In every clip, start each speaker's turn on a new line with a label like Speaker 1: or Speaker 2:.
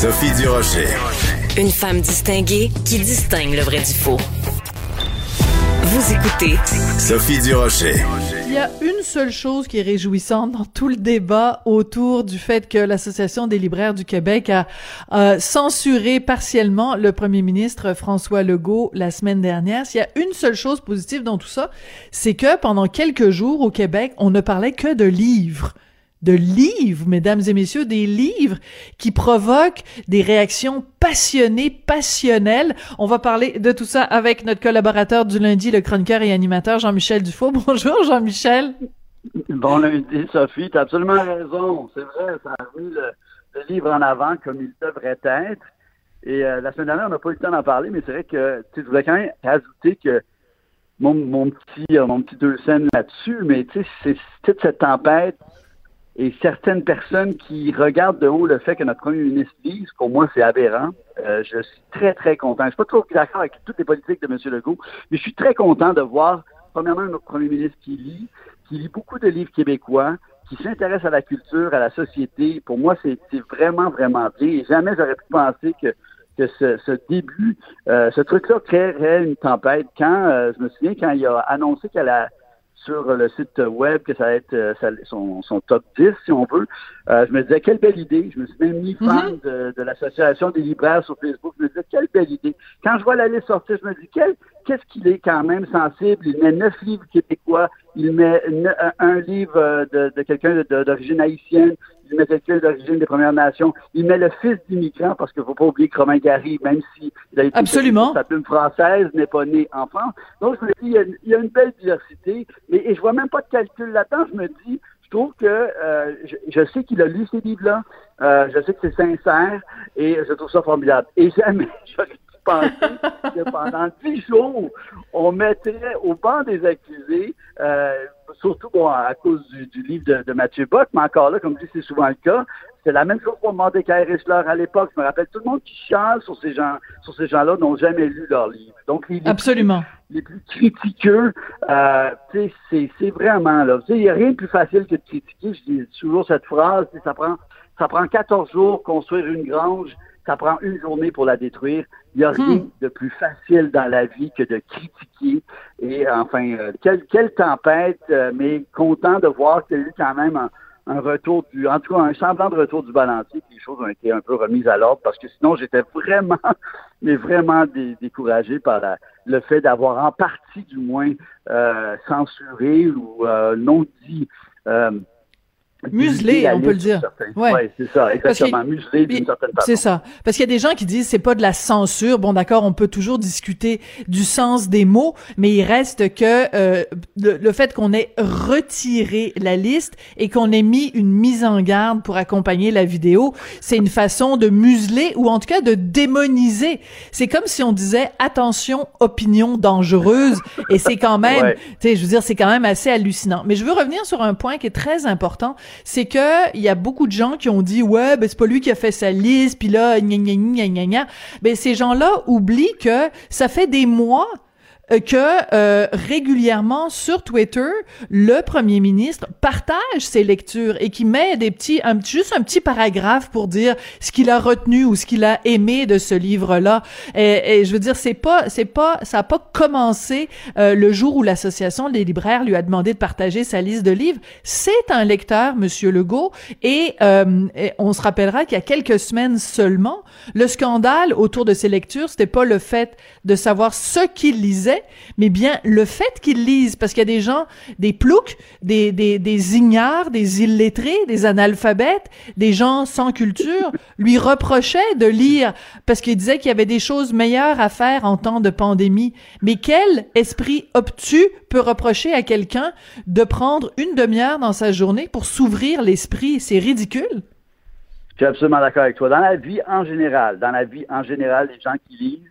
Speaker 1: Sophie Durocher.
Speaker 2: Une femme distinguée qui distingue le vrai du faux. Vous écoutez
Speaker 1: Sophie Durocher.
Speaker 3: Il y a une seule chose qui est réjouissante dans tout le débat autour du fait que l'Association des libraires du Québec a euh, censuré partiellement le premier ministre François Legault la semaine dernière. S'il y a une seule chose positive dans tout ça, c'est que pendant quelques jours au Québec, on ne parlait que de livres de livres, mesdames et messieurs, des livres qui provoquent des réactions passionnées, passionnelles. On va parler de tout ça avec notre collaborateur du lundi, le chroniqueur et animateur Jean-Michel Dufault. Bonjour Jean-Michel.
Speaker 4: Bon lundi Sophie, t'as absolument raison. C'est vrai, ça a mis le, livre en avant comme il devrait être. Et euh, la semaine dernière, on n'a pas eu le temps d'en parler, mais c'est vrai que tu voulais quand même ajouter que mon, mon petit euh, mon petit deux scènes là-dessus, mais tu sais, c'est toute cette tempête et certaines personnes qui regardent de haut le fait que notre premier ministre lise, pour moi, c'est aberrant. Euh, je suis très, très content. Je suis pas toujours d'accord avec toutes les politiques de M. Legault, mais je suis très content de voir, premièrement, notre premier ministre qui lit, qui lit beaucoup de livres québécois, qui s'intéresse à la culture, à la société. Pour moi, c'est vraiment, vraiment bien. Et jamais j'aurais pu penser que que ce, ce début, euh, ce truc-là créerait une tempête. Quand, euh, je me souviens, quand il a annoncé qu'elle a sur le site web que ça va être euh, son, son, top 10, si on veut. Euh, je me disais, quelle belle idée. Je me suis même mis fan mhm. de, de l'Association des libraires sur Facebook. Je me disais, quelle belle idée. Quand je vois la liste sortir, je me dis, quel, qu'est-ce qu'il est quand même sensible? Il met neuf livres québécois, il met un livre euh, de, de quelqu'un d'origine haïtienne, il met quelqu'un d'origine des Premières Nations, il met le fils d'immigrants, parce qu'il ne faut pas oublier que Romain Gary, même si il a été
Speaker 3: Absolument.
Speaker 4: sa plume française, n'est pas né en France. Donc, je me dis, il y a, une belle diversité, mais, et je vois même pas de calcul là-dedans. Je me dis, je trouve que euh, je, sais qu'il a lu ces livres-là, euh, je sais que c'est sincère, et je trouve ça formidable. Et jamais pu penser que pendant dix jours, on mettrait au banc des accusés euh, surtout bon, à cause du, livre de, Mathieu Bock, mais encore là, comme je dis, c'est souvent le cas. C'est la même chose pour Mordecai Richler à l'époque. Je me rappelle tout le monde qui chante sur ces gens, sur ces gens-là n'ont jamais lu leur livre. Donc les,
Speaker 3: Absolument.
Speaker 4: Plus, les plus critiqueux, euh, c'est vraiment là. Il n'y a rien de plus facile que de critiquer. Je dis toujours cette phrase. Ça prend, ça prend 14 jours construire une grange ça prend une journée pour la détruire. Il n'y a rien hmm. de plus facile dans la vie que de critiquer. Et enfin, euh, quelle, quelle, tempête, euh, mais content de voir qu'il y a eu quand même un, retour du, en tout cas un semblant de retour du balancier, que les choses ont été un peu remises à l'ordre, parce que sinon j'étais vraiment, mais vraiment découragé par le fait d'avoir en partie du moins euh, censuré ou non dit
Speaker 3: Muselé, on peut le dire.
Speaker 4: Ouais, c'est ça, exactement. Muselé d'une certaine façon.
Speaker 3: C'est ça. Parce qu'il y a des gens qui disent c'est pas de la censure. Bon, d'accord, on peut toujours discuter du sens des mots, mais il reste que euh, le, fait qu'on ait retiré la liste et qu'on ait mis une mise en garde pour accompagner la vidéo, c'est une façon de museler ou en tout cas de démoniser. C'est comme si on disait attention, opinion dangereuse. et c'est quand même, tu sais, je veux dire, c'est quand même assez hallucinant. Mais je veux revenir sur un point qui est très important c'est que il y a beaucoup de gens qui ont dit ouais ben c'est pas lui qui a fait sa liste puis là gna gna gna gna gna ben ces gens-là oublient que ça fait des mois que euh, régulièrement sur Twitter, le premier ministre partage ses lectures et qui met des petits, un, juste un petit paragraphe pour dire ce qu'il a retenu ou ce qu'il a aimé de ce livre-là. Et, et, je veux dire, c'est pas, c'est pas, ça a pas commencé euh, le jour où l'association des libraires lui a demandé de partager sa liste de livres. C'est un lecteur, Monsieur Legault, et, et on se rappellera qu'il y a quelques semaines seulement, le scandale autour de ses lectures, c'était pas le fait de savoir ce qu'il lisait mais bien le fait qu'ils lisent, parce qu'il y a des gens, des ploucs, des, des, des ignares, des illettrés, des analphabètes, des gens sans culture, lui reprochaient de lire parce qu'il disait qu'il y avait des choses meilleures à faire en temps de pandémie. Mais quel esprit obtus peut reprocher à quelqu'un de prendre une demi-heure dans sa journée pour s'ouvrir l'esprit? C'est ridicule.
Speaker 4: Je suis absolument d'accord avec toi. Dans la vie en général, dans la vie en général, les gens qui lisent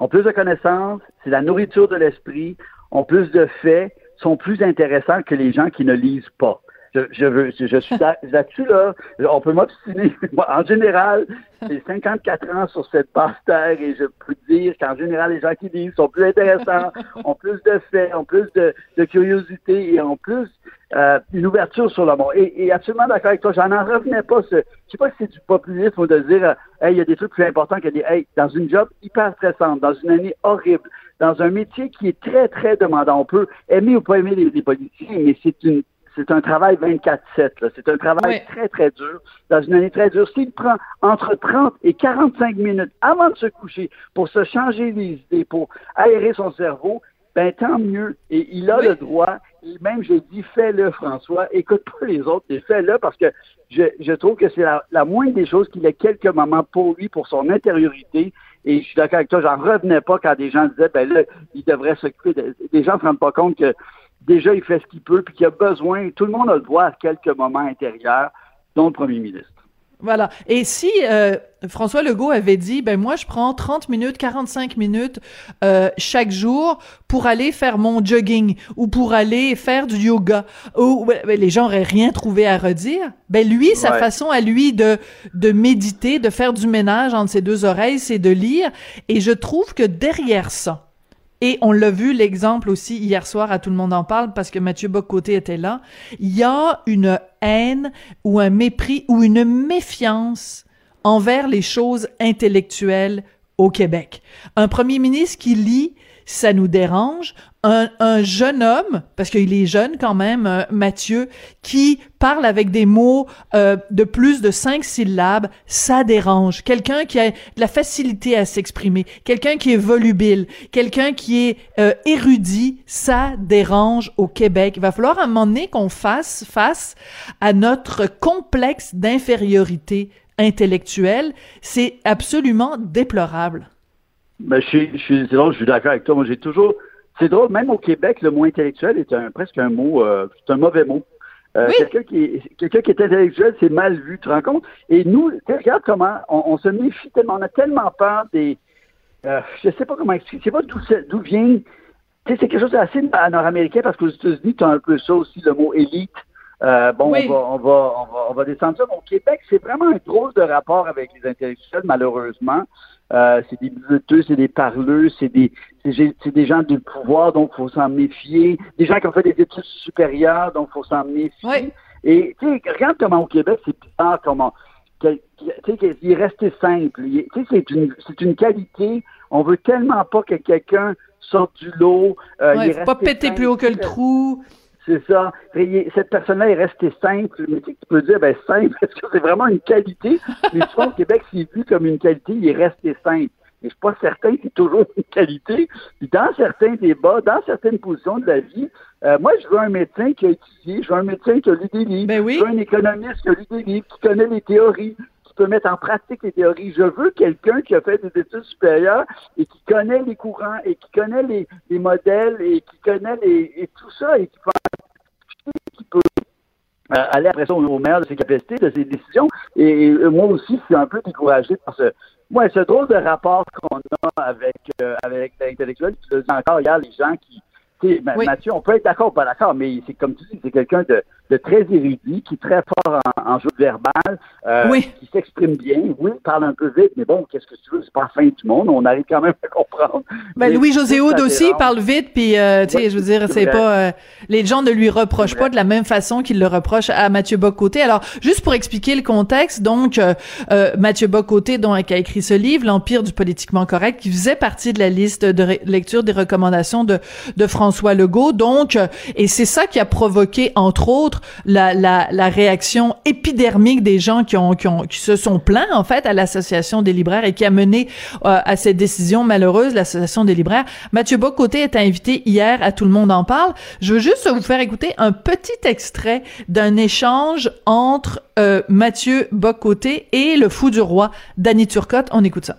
Speaker 4: ont plus de connaissances, c'est la nourriture de l'esprit, ont plus de faits, sont plus intéressants que les gens qui ne lisent pas. Je, veux, je suis là-dessus, là, on peut m'obstiner. en général, j'ai 54 ans sur cette basse terre et je peux dire qu'en général, les gens qui lisent sont plus intéressants, ont plus de faits, ont plus de, de curiosité et ont plus euh, une ouverture sur le monde. Et, absolument d'accord avec toi, j'en en revenais pas. Ce, je sais pas si c'est du populisme ou de dire, euh, hey, il y a des trucs plus importants que des, hey, dans une job hyper stressante, dans une année horrible, dans un métier qui est très, très demandant. On peut aimer ou pas aimer les, les politiciens, mais c'est une c'est un travail 24-7. C'est un travail très, très dur, dans une année très dure. S'il prend entre 30 et 45 minutes avant de se coucher pour se changer les idées, pour aérer son cerveau, ben tant mieux. Et il a le droit. Et même, j'ai dit, fais-le, François. Écoute pas les autres, et fais-le parce que je, je trouve que c'est la, la, moindre des choses qu'il ait quelques moments pour lui, pour son intériorité. Et je suis d'accord avec toi, j'en revenais pas quand des gens disaient, ben là, il devrait s'occuper de... Des gens ne se rendent pas compte que déjà, il fait ce qu'il peut, puis qu'il a besoin, tout le monde a le droit à quelques moments intérieurs, dont le premier ministre.
Speaker 3: Voilà. Et si euh, François Legault avait dit, ben moi je prends 30 minutes, 45 minutes euh, chaque jour pour aller faire mon jogging ou pour aller faire du yoga, ou ben, les gens auraient rien trouvé à redire. Ben lui, sa façon à lui de de méditer, de faire du ménage entre ses deux oreilles, c'est de lire. Et je trouve que derrière ça, et on l'a vu l'exemple aussi hier soir à Tout le monde en parle parce que Mathieu Bocoté était là. Il y a une haine ou un mépris ou une méfiance envers les choses intellectuelles au Québec. Un premier ministre qui lit ça nous dérange. Un, un jeune homme, parce qu'il est jeune quand même, euh, Mathieu, qui parle avec des mots euh, de plus de cinq syllabes, ça dérange. Quelqu'un qui a de la facilité à s'exprimer, quelqu'un qui est volubile, quelqu'un qui est euh, érudit, ça dérange au Québec. Il va falloir à un moment donné qu'on fasse face à notre complexe d'infériorité intellectuelle. C'est absolument déplorable.
Speaker 4: Ben, je suis, je suis, je suis d'accord avec toi. Moi, j'ai toujours, c'est drôle, même au Québec, le mot intellectuel est un, presque un mot, euh, c'est un mauvais mot. Euh, quelqu'un qui qui est intellectuel, c'est mal vu, tu te rends compte? Et nous, regarde comment on, se méfie tellement, on a tellement peur des, euh, je sais pas comment expliquer, je sais pas d'où, vient, c'est quelque chose d'assez nord-américain parce qu'aux États-Unis, tu as un peu ça aussi, le mot élite. Euh, bon, on, va, on, va, on, va, on va descendre ça. au Québec, c'est vraiment un drôle de rapport avec les intellectuels, malheureusement. Euh, c'est des bleuteux, c'est des parleux, c'est des, c'est des gens du pouvoir, donc faut s'en méfier. Des gens qui ont fait des études supérieures, donc faut s'en méfier. Et tu sais, regarde comment au Québec, c'est bizarre comment. Tu sais, il est resté simple. Tu sais, c'est une, c'est une qualité. On veut tellement pas que quelqu'un sorte du lot.
Speaker 3: Euh, ouais, faut pas péter plus haut que le trou.
Speaker 4: C'est ça. cette personne-là est restée simple. Mais tu, sais, tu peux dire, ben simple, est-ce que c'est vraiment une qualité? Mais souvent, au Québec, c'est vu comme une qualité, il est resté simple. Mais je suis pas certain que c'est toujours une qualité. Puis dans certains débats, dans certaines positions de la vie, euh, moi, je veux un médecin qui a étudié, je veux un médecin qui a lu des livres,
Speaker 3: ben
Speaker 4: je veux un économiste qui a lu des livres, qui connaît les théories, mettre en pratique les théories. Je veux quelqu'un qui a fait des études supérieures et qui connaît les courants et qui connaît les, les modèles et qui connaît les, et tout ça et qui peut, euh, aller après ça au, maire de ses capacités, de ses décisions. Et, moi aussi, je suis un peu découragé par ce, ouais, ce drôle de rapport qu'on a avec, euh, avec l'intellectuel. Tu le dis encore les gens qui, Mathieu, on peut être d'accord ou pas d'accord, mais c'est comme tu dis, c'est quelqu'un de, de, très érudit, qui est très fort en, jeu verbal, euh, qui s'exprime bien. Oui, il parle un peu vite, mais bon, qu'est-ce que tu veux, c'est pas la fin du monde, on arrive quand même à comprendre.
Speaker 3: Ben, Louis-José Houd aussi il parle vite, puis euh, tu sais, je veux dire, c'est pas... Euh, les gens ne lui reprochent pas de la même façon qu'ils le reprochent à Mathieu Bocoté. Alors, juste pour expliquer le contexte, donc, euh, euh Mathieu Bocoté, donc, qui a écrit ce livre, L'Empire du politiquement correct, qui faisait partie de la liste de lecture des recommandations de, de France François Legault. Donc, et c'est ça qui a provoqué, entre autres, la, la, la réaction épidermique des gens qui ont, qui ont, qui se sont plaints, en fait, à l'association des libraires et qui a mené euh, à cette décision malheureuse, l'association des libraires. Mathieu Bocoté est invité hier à Tout le monde en parle. Je veux juste vous faire écouter un petit extrait d'un échange entre euh, Mathieu Bocoté et le fou du roi, Danny Turcotte. On écoute ça.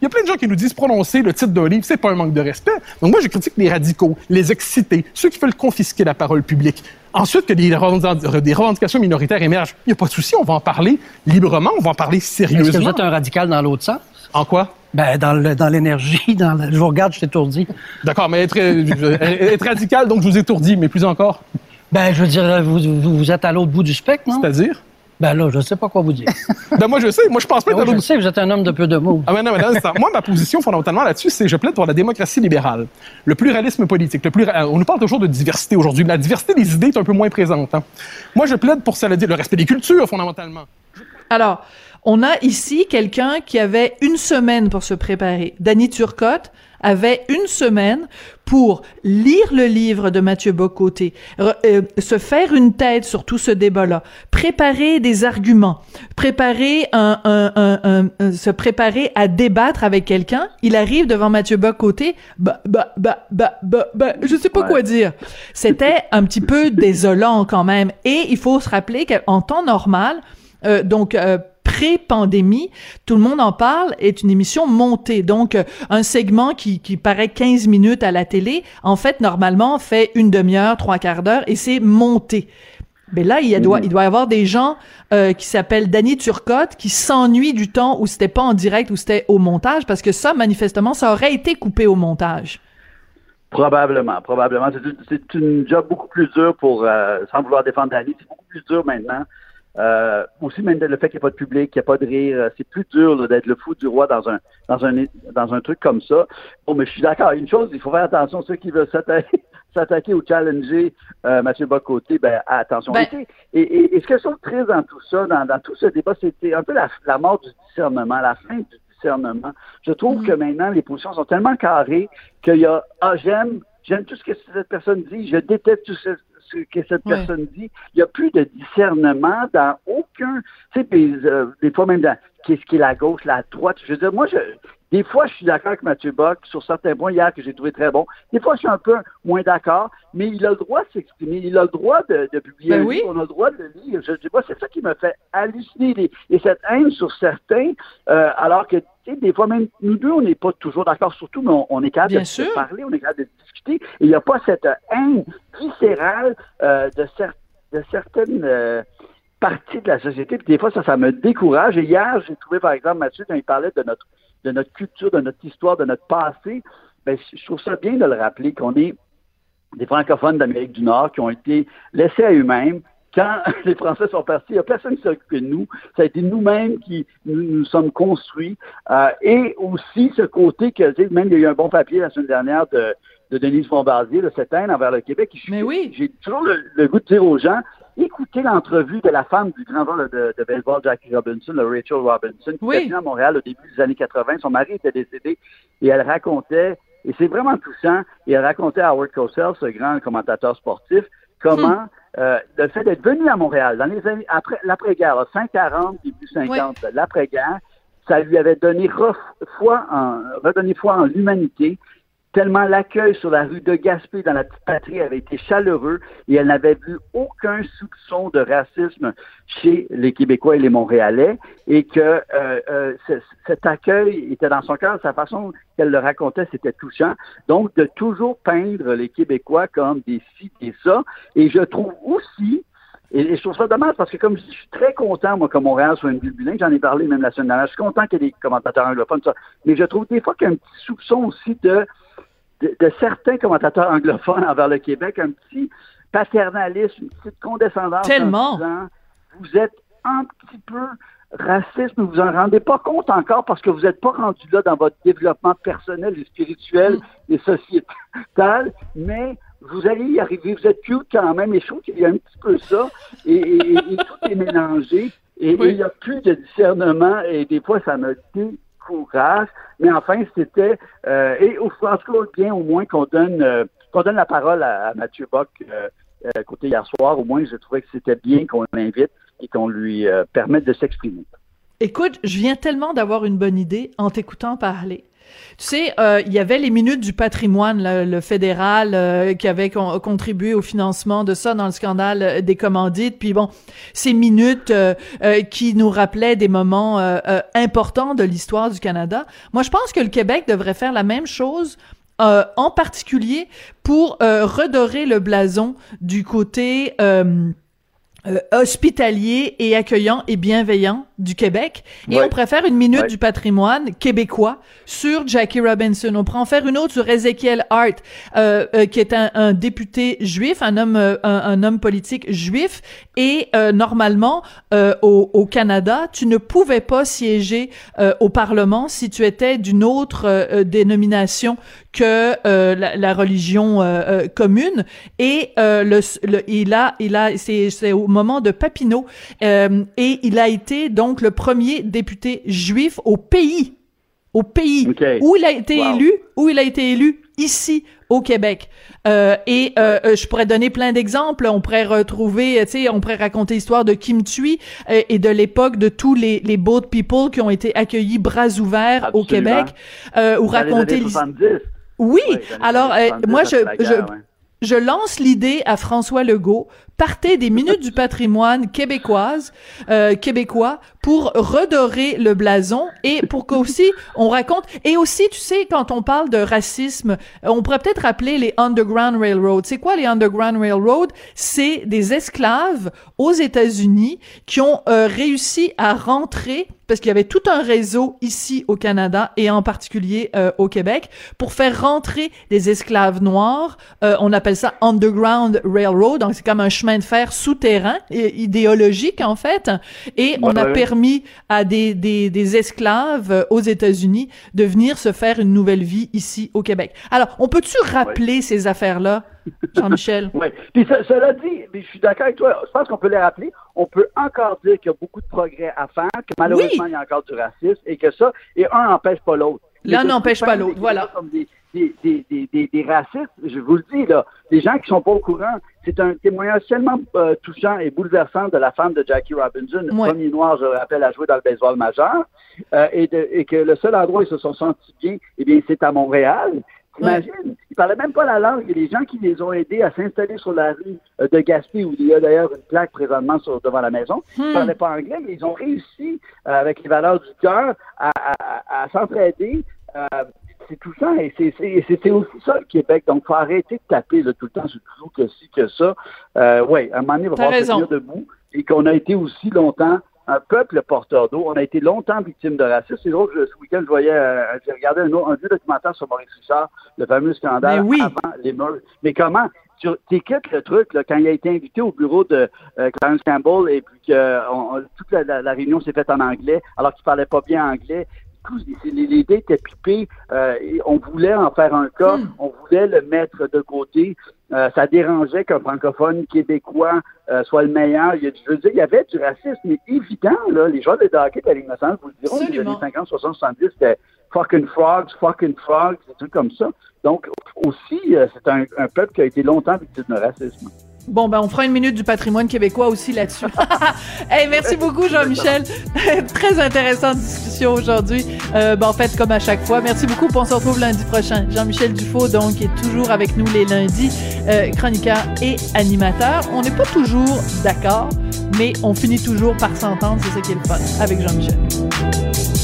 Speaker 5: Il y a plein de gens qui nous disent prononcer le titre d'un livre, c'est pas un manque de respect. Donc moi, je critique les radicaux, les excités, ceux qui veulent confisquer la parole publique. Ensuite, que des, revendications minoritaires émergent, il n'y a pas de souci, on va en parler librement, on va en parler sérieusement. Est-ce
Speaker 6: que vous êtes un radical dans l'autre sens?
Speaker 5: En quoi?
Speaker 6: Ben, dans l'énergie, dans, je vous regarde, je t'étourdis.
Speaker 5: D'accord, mais être, euh, être radical, donc je vous étourdis, mais plus encore?
Speaker 6: Ben, je veux dire, vous, vous êtes à l'autre bout du spectre, non?
Speaker 5: C'est-à-dire?
Speaker 6: Ben là, je ne sais pas quoi vous dire.
Speaker 5: ben moi, je sais. Moi, je pense pas
Speaker 6: ben oui, Je sais, vous êtes un homme de peu de mots.
Speaker 5: Ah ben non, mais non, moi, ma position fondamentalement là-dessus, c'est je plaide pour la démocratie libérale, le pluralisme politique. Le plus, on nous parle toujours de diversité aujourd'hui. La diversité des idées est un peu moins présente. Hein. Moi, je plaide pour ça, le respect des cultures, fondamentalement.
Speaker 3: Alors, on a ici quelqu'un qui avait une semaine pour se préparer. Danny Turcotte avait une semaine pour lire le livre de Mathieu Bocoté, euh, se faire une tête sur tout ce débat-là, préparer des arguments, préparer un, un, un, se préparer à débattre avec quelqu'un. Il arrive devant Mathieu Bocoté, bah, bah, bah, bah, bah, bah, je sais pas quoi dire. C'était un petit peu désolant quand même. Et il faut se rappeler qu'en temps normal, euh, donc euh, pré-pandémie, tout le monde en parle, est une émission montée. Donc, euh, un segment qui, paraît 15 minutes à la télé, en fait, normalement, fait une demi-heure, trois quarts d'heure, et c'est monté. Mais là, il, doit, y avoir des gens qui s'appellent Danny Turcotte qui s'ennuient du temps où c'était pas en direct, où c'était au montage, parce que ça, manifestement, ça aurait été coupé au montage.
Speaker 4: Probablement, probablement. C'est une job beaucoup plus dure pour, sans vouloir défendre Danny, c'est beaucoup plus dur maintenant euh, aussi, même le fait qu'il n'y a pas de public, qu'il n'y a pas de rire, euh, c'est plus dur d'être le fou du roi dans un dans un dans un truc comme ça. Bon, mais je suis d'accord. Une chose, il faut faire attention ceux qui veulent s'attaquer ou challenger euh, Mathieu Bocoté, ben attention. Ben et, et, et, ce que je trouve triste dans tout ça, dans, dans tout ce débat, c'était un peu la, la, mort du discernement, la fin du discernement. Je trouve mm. que maintenant les positions sont tellement carrées qu'il y a ah j'aime j'aime tout ce que cette personne dit, je déteste tout ce, ce que cette personne dit. Il n'y a plus de discernement dans aucun, tu sais, euh, des fois même dans qu'est-ce qui est la gauche, la droite. Je veux dire, moi, je, des fois, je suis d'accord avec Mathieu Bock sur certains points hier que j'ai trouvé très bon. Des fois, je suis un peu moins d'accord, mais il a le droit de s'exprimer. Il a le droit de, de publier
Speaker 3: ben
Speaker 4: oui. On a le droit de le lire. Je dis, moi, c'est ça qui me fait halluciner. Et cette haine sur certains, euh, alors que, tu sais, des fois, même nous deux, on n'est pas toujours d'accord sur tout, mais on, est capable de, parler, on est capable de discuter. Et il n'y a pas cette haine viscérale euh, de, de certaines... Euh, parties de la société. Puis des fois, ça, ça me décourage. Et hier, j'ai trouvé, par exemple, Mathieu, quand il parlait de notre de notre culture, de notre histoire, de notre passé, ben, je trouve ça bien de le rappeler qu'on est des francophones d'Amérique du Nord qui ont été laissés à eux-mêmes. Quand les Français sont partis, il n'y a personne qui s'est occupé de nous. Ça a été nous-mêmes qui nous, nous, sommes construits. Euh, et aussi ce côté que, même il y a eu un bon papier la semaine dernière de, de Denise Bombardier, de cette haine envers le Québec.
Speaker 3: Mais oui.
Speaker 4: J'ai toujours le, goût de dire aux gens, écoutez l'entrevue de la femme du grand joueur de, de, baseball, Jackie Robinson, le Rachel Robinson, qui
Speaker 3: oui.
Speaker 4: était à Montréal au début des années 80. Son mari était décédé et elle racontait, et c'est vraiment touchant, et elle racontait à Howard Cosell, ce grand commentateur sportif, comment hmm. euh, le fait d'être venu à Montréal dans les années après l'après-guerre, fin 40, début 50, l'après-guerre, ça lui avait donné foi en, redonné foi en l'humanité, tellement l'accueil sur la rue de Gaspé dans la petite patrie avait été chaleureux et elle n'avait vu aucun soupçon de racisme chez les Québécois et les Montréalais et que euh, euh, cet accueil était dans son cœur, sa façon qu'elle le racontait, c'était touchant. Donc, de toujours peindre les Québécois comme des ci et ça. Et je trouve aussi et, je trouve ça dommage parce que comme je suis très content, moi, que Montréal soit une ville bilingue, j'en ai parlé même la semaine dernière, je suis content qu'il y ait des commentateurs anglophones, ça. mais je trouve des fois qu'il y a un petit soupçon aussi de de, certains commentateurs anglophones envers le Québec, un petit paternalisme, une petite condescendance.
Speaker 3: Tellement.
Speaker 4: vous êtes un petit peu raciste, mais vous en rendez pas compte encore parce que vous n'êtes pas rendu là dans votre développement personnel et spirituel mm. et sociétal, mais vous allez y arriver, vous êtes cute quand même, et je trouve qu'il y a un petit peu ça, et, tout est mélangé, et il n'y a plus de discernement, et des fois, ça me dit courage. Mais enfin, c'était euh, et au France bien au moins qu'on donne euh, qu'on donne la parole à, Mathieu Bock euh, côté hier soir. Au moins, je trouvais que c'était bien qu'on l'invite et qu'on lui permette de s'exprimer.
Speaker 3: Écoute, je viens tellement d'avoir une bonne idée en t'écoutant parler. Tu sais, euh, il y avait les minutes du patrimoine, le, fédéral, euh, qui avait contribué au financement de ça dans le scandale euh, des commandites. Puis bon, ces minutes qui nous rappelaient des moments importants de l'histoire du Canada. Moi, je pense que le Québec devrait faire la même chose en particulier pour redorer le blason du côté hospitalier et accueillant et bienveillant du Québec. Et
Speaker 4: Ouais.
Speaker 3: on préfère une minute
Speaker 4: Ouais.
Speaker 3: du patrimoine québécois sur Jackie Robinson. On en faire une autre sur Ezekiel Hart, euh, euh, qui est un, un député juif, un homme, euh, un, un homme politique juif. Et euh, normalement, euh, au, au Canada, tu ne pouvais pas siéger euh, au Parlement si tu étais d'une autre euh, euh, dénomination que euh, la, la religion euh, euh, commune. Et euh, le, le- il a, il a, c'est, c'est au moment de Papineau, euh, et il a été donc le premier député juif au pays, au pays
Speaker 4: OK.
Speaker 3: où il a été
Speaker 4: Wow.
Speaker 3: élu, où il a été élu ici au Québec. Euh, et euh, je pourrais donner plein d'exemples. On pourrait retrouver, tu sais, on pourrait raconter l'histoire de Kim Thuy euh, et de l'époque de tous les les boat people qui ont été accueillis bras ouverts au. Québec, euh, ou raconter l'histoire.
Speaker 4: 70.
Speaker 3: Oui,
Speaker 4: Ouais,
Speaker 3: alors euh,
Speaker 4: 70,
Speaker 3: moi je,
Speaker 4: ouais.
Speaker 3: je lance l'idée à François Legault, partez des minutes du patrimoine québécoise, euh, québécois pour redorer le blason et pour qu'aussi on raconte et aussi tu sais quand on parle de racisme, on pourrait peut-être rappeler les Underground Railroad. C'est quoi les Underground Railroad C'est des esclaves aux États-Unis qui ont euh, réussi à rentrer parce qu'il y avait tout un réseau ici au Canada et en particulier euh, au Québec pour faire rentrer des esclaves noirs. Euh, on appelle ça Underground Railroad, donc c'est comme un chemin de fer souterrain, et idéologique en fait. Et on
Speaker 4: Ouais,
Speaker 3: a
Speaker 4: ouais.
Speaker 3: Permis à des, des, des esclaves euh, aux États-Unis de venir se faire une nouvelle vie ici au Québec. Alors, on peut-tu rappeler ces affaires-là, Jean-Michel?
Speaker 4: Oui. Puis ce- cela dit, je suis d'accord avec toi, je pense qu'on peut les rappeler. On peut encore dire qu'il y a beaucoup de progrès à faire, que malheureusement,
Speaker 3: Oui.
Speaker 4: il y a encore du racisme et que ça, et un n'empêche pas l'autre.
Speaker 3: L'un n'empêche pas l'autre, voilà.
Speaker 4: Comme des, des, des, des, racistes, je vous le dis, là, les gens qui sont pas au courant, c'est un témoignage tellement euh, touchant et bouleversant de la femme de Jackie Robinson, le
Speaker 3: Ouais.
Speaker 4: premier noir, je le rappelle, à jouer dans le baseball majeur, euh, et, de, et que le seul endroit où ils se sont sentis bien, eh bien, c'est à Montréal. T'imagines? Ils parlaient même pas la langue. Et les gens qui les ont aidés à s'installer sur la rue euh, de Gaspé, où il y a d'ailleurs une plaque présentement sur, devant la maison, ils parlaient pas anglais, mais ils ont réussi, avec les valeurs du cœur, à, à- à s'entraider. Euh, c'est et c'est- c'est c'est- c'est aussi ça le Québec. Donc, faut arrêter de taper là, tout le temps sur le clou que ci, que ça. Euh, oui, à un moment donné, il va falloir tenir debout et qu'on a été aussi longtemps un peuple porteur d'eau. On a été longtemps victime de racisme. C'est drôle ce week-end, je voyais, euh, j'ai regardé un, autre- un vieux documentaire sur Maurice Richard, le fameux scandale
Speaker 3: Mais oui.
Speaker 4: avant les. Mais comment? Tu écoutes le truc là, quand il a été invité au bureau de euh, Clarence Campbell et puis que on- on- toute la, la- la réunion s'est faite en anglais alors qu'il parlait pas bien anglais. Les- L'idée était pipée. euh, et on voulait en faire un cas.
Speaker 3: Hmm.
Speaker 4: On voulait le mettre de côté. Euh, ça dérangeait qu'un francophone québécois euh, soit le meilleur. Il y a, je veux dire, il y avait du racisme, mais évident, là. Les joueurs de hockey de la Ligue nationale, vous le diront,
Speaker 3: Absolument.
Speaker 4: années 50, 60, 70, c'était fucking frogs, fucking frogs, des trucs comme ça. Donc, aussi, euh, c'est un, un peuple qui a été longtemps victime de racisme.
Speaker 3: Bon, ben, on fera une minute du patrimoine québécois aussi là-dessus. hey, merci beaucoup, Jean-Michel. Très intéressante discussion aujourd'hui. Euh, ben, en fait, comme à chaque fois. Merci beaucoup. On se retrouve lundi prochain. Jean-Michel Dufault, donc, est toujours avec nous les lundis, euh, chroniqueur et animateur. On n'est pas toujours d'accord, mais on finit toujours par s'entendre. C'est ça qui est le fun avec Jean-Michel.